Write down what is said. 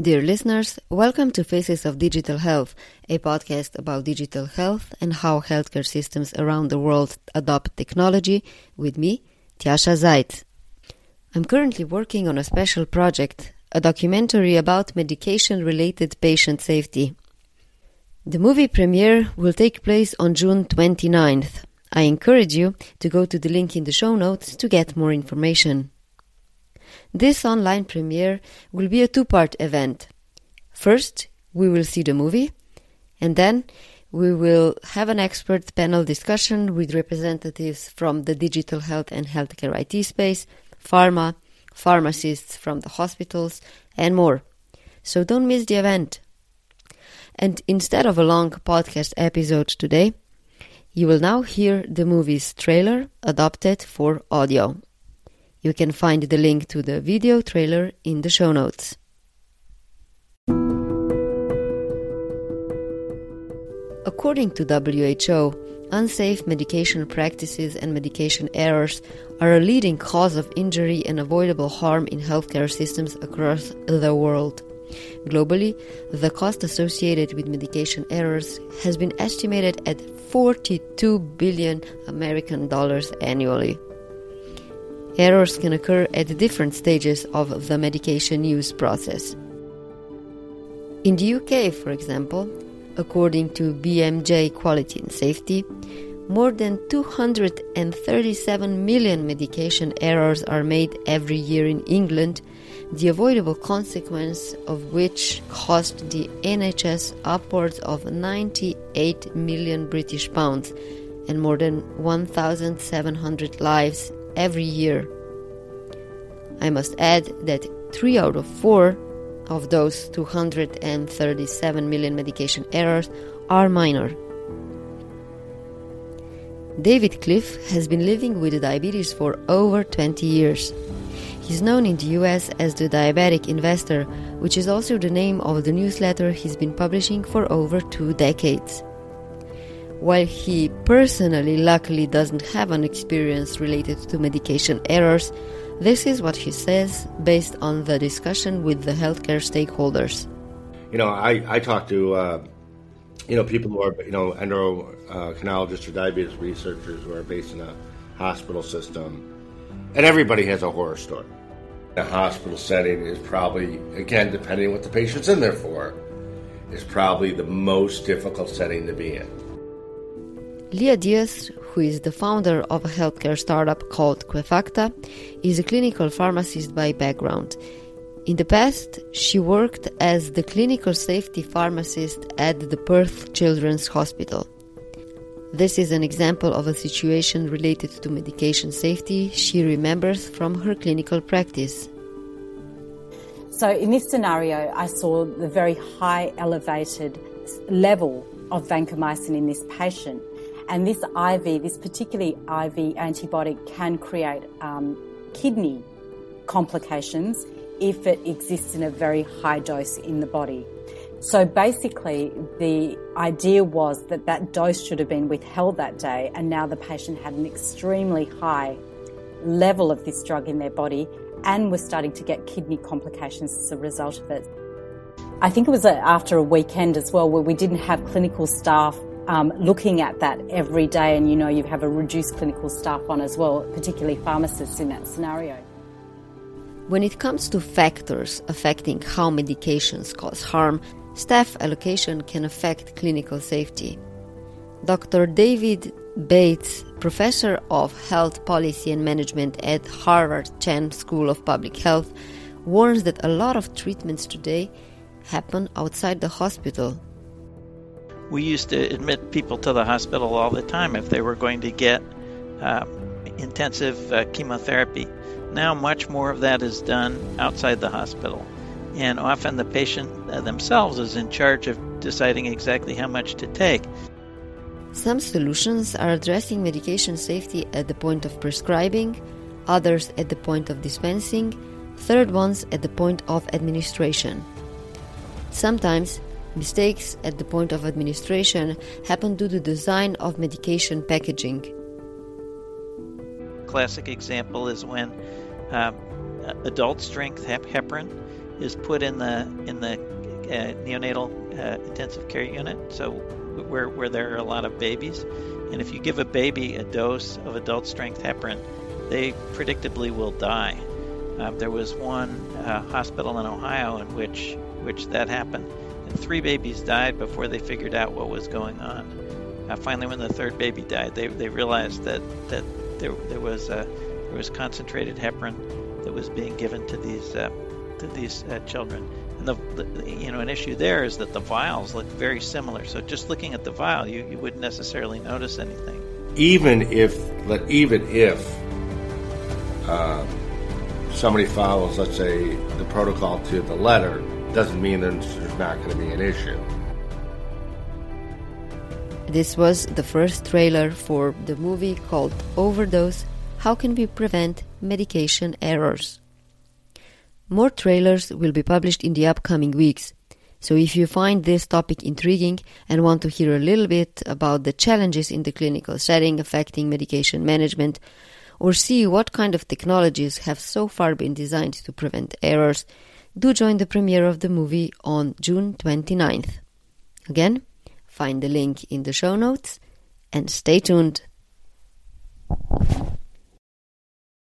Dear listeners, welcome to Faces of Digital Health, a podcast about digital health and how healthcare systems around the world adopt technology with me, Tjaša Zajc. I'm currently working on a special project, a documentary about medication related patient safety. The movie premiere will take place on June 29th. I encourage you to go to the link in the show notes to get more information. This online premiere will be a two part event. First, we will see the movie, and then we will have an expert panel discussion with representatives from the digital health and healthcare IT space, pharma, pharmacists from the hospitals, and more. So don't miss the event. And instead of a long podcast episode today, you will now hear the movie's trailer adapted for audio. You can find the link to the video trailer in the show notes. According to WHO, unsafe medication practices and medication errors are a leading cause of injury and avoidable harm in healthcare systems across the world. Globally, the cost associated with medication errors has been estimated at 42 billion American dollars annually. Errors can occur at different stages of the medication use process. In the UK, for example, according to BMJ Quality and Safety, more than 237 million medication errors are made every year in England, the avoidable consequence of which cost the NHS upwards of 98 million British pounds and more than 1,700 lives every year. I must add that 3 out of 4 of those 237 million medication errors are minor. David Cliff has been living with diabetes for over 20 years. He's known in the US as the Diabetic Investor, which is also the name of the newsletter he's been publishing for over two decades. While he personally luckily doesn't have an experience related to medication errors, this is what he says based on the discussion with the healthcare stakeholders. You know, I, I talk to uh, you know people who are you know endocrinologists or diabetes researchers who are based in a hospital system, and everybody has a horror story. The hospital setting is probably again depending on what the patient's in there for, is probably the most difficult setting to be in. Leah Diaz, who is the founder of a healthcare startup called Quefacta, is a clinical pharmacist by background. In the past, she worked as the clinical safety pharmacist at the Perth Children's Hospital. This is an example of a situation related to medication safety she remembers from her clinical practice. So, in this scenario, I saw the very high elevated level of vancomycin in this patient. And this IV, this particularly IV antibiotic, can create um, kidney complications if it exists in a very high dose in the body. So basically, the idea was that that dose should have been withheld that day, and now the patient had an extremely high level of this drug in their body and was starting to get kidney complications as a result of it. I think it was after a weekend as well where we didn't have clinical staff um, looking at that every day, and you know, you have a reduced clinical staff on as well, particularly pharmacists in that scenario. When it comes to factors affecting how medications cause harm, staff allocation can affect clinical safety. Dr. David Bates, professor of health policy and management at Harvard Chan School of Public Health, warns that a lot of treatments today happen outside the hospital. We used to admit people to the hospital all the time if they were going to get uh, intensive uh, chemotherapy. Now, much more of that is done outside the hospital, and often the patient uh, themselves is in charge of deciding exactly how much to take. Some solutions are addressing medication safety at the point of prescribing, others at the point of dispensing, third ones at the point of administration. Sometimes, mistakes at the point of administration happen due to design of medication packaging. Classic example is when um, adult strength heparin is put in the in the uh, neonatal uh, intensive care unit, so where where there are a lot of babies, and if you give a baby a dose of adult strength heparin, they predictably will die. Um, there was one uh, hospital in Ohio in which which that happened, three babies died before they figured out what was going on. Uh, finally, when the third baby died, they, they realized that that there there was uh, there was concentrated heparin that was being given to these uh, to these uh, children. And the, the, you know an issue there is that the vials look very similar. So just looking at the vial, you, you wouldn't necessarily notice anything. Even if even if um, somebody follows, let's say, the protocol to the letter, doesn't mean there's not going to be an issue. This was the first trailer for the movie called Overdose How Can We Prevent Medication Errors? More trailers will be published in the upcoming weeks. So if you find this topic intriguing and want to hear a little bit about the challenges in the clinical setting affecting medication management, or see what kind of technologies have so far been designed to prevent errors, do join the premiere of the movie on June 29th. Again, find the link in the show notes and stay tuned.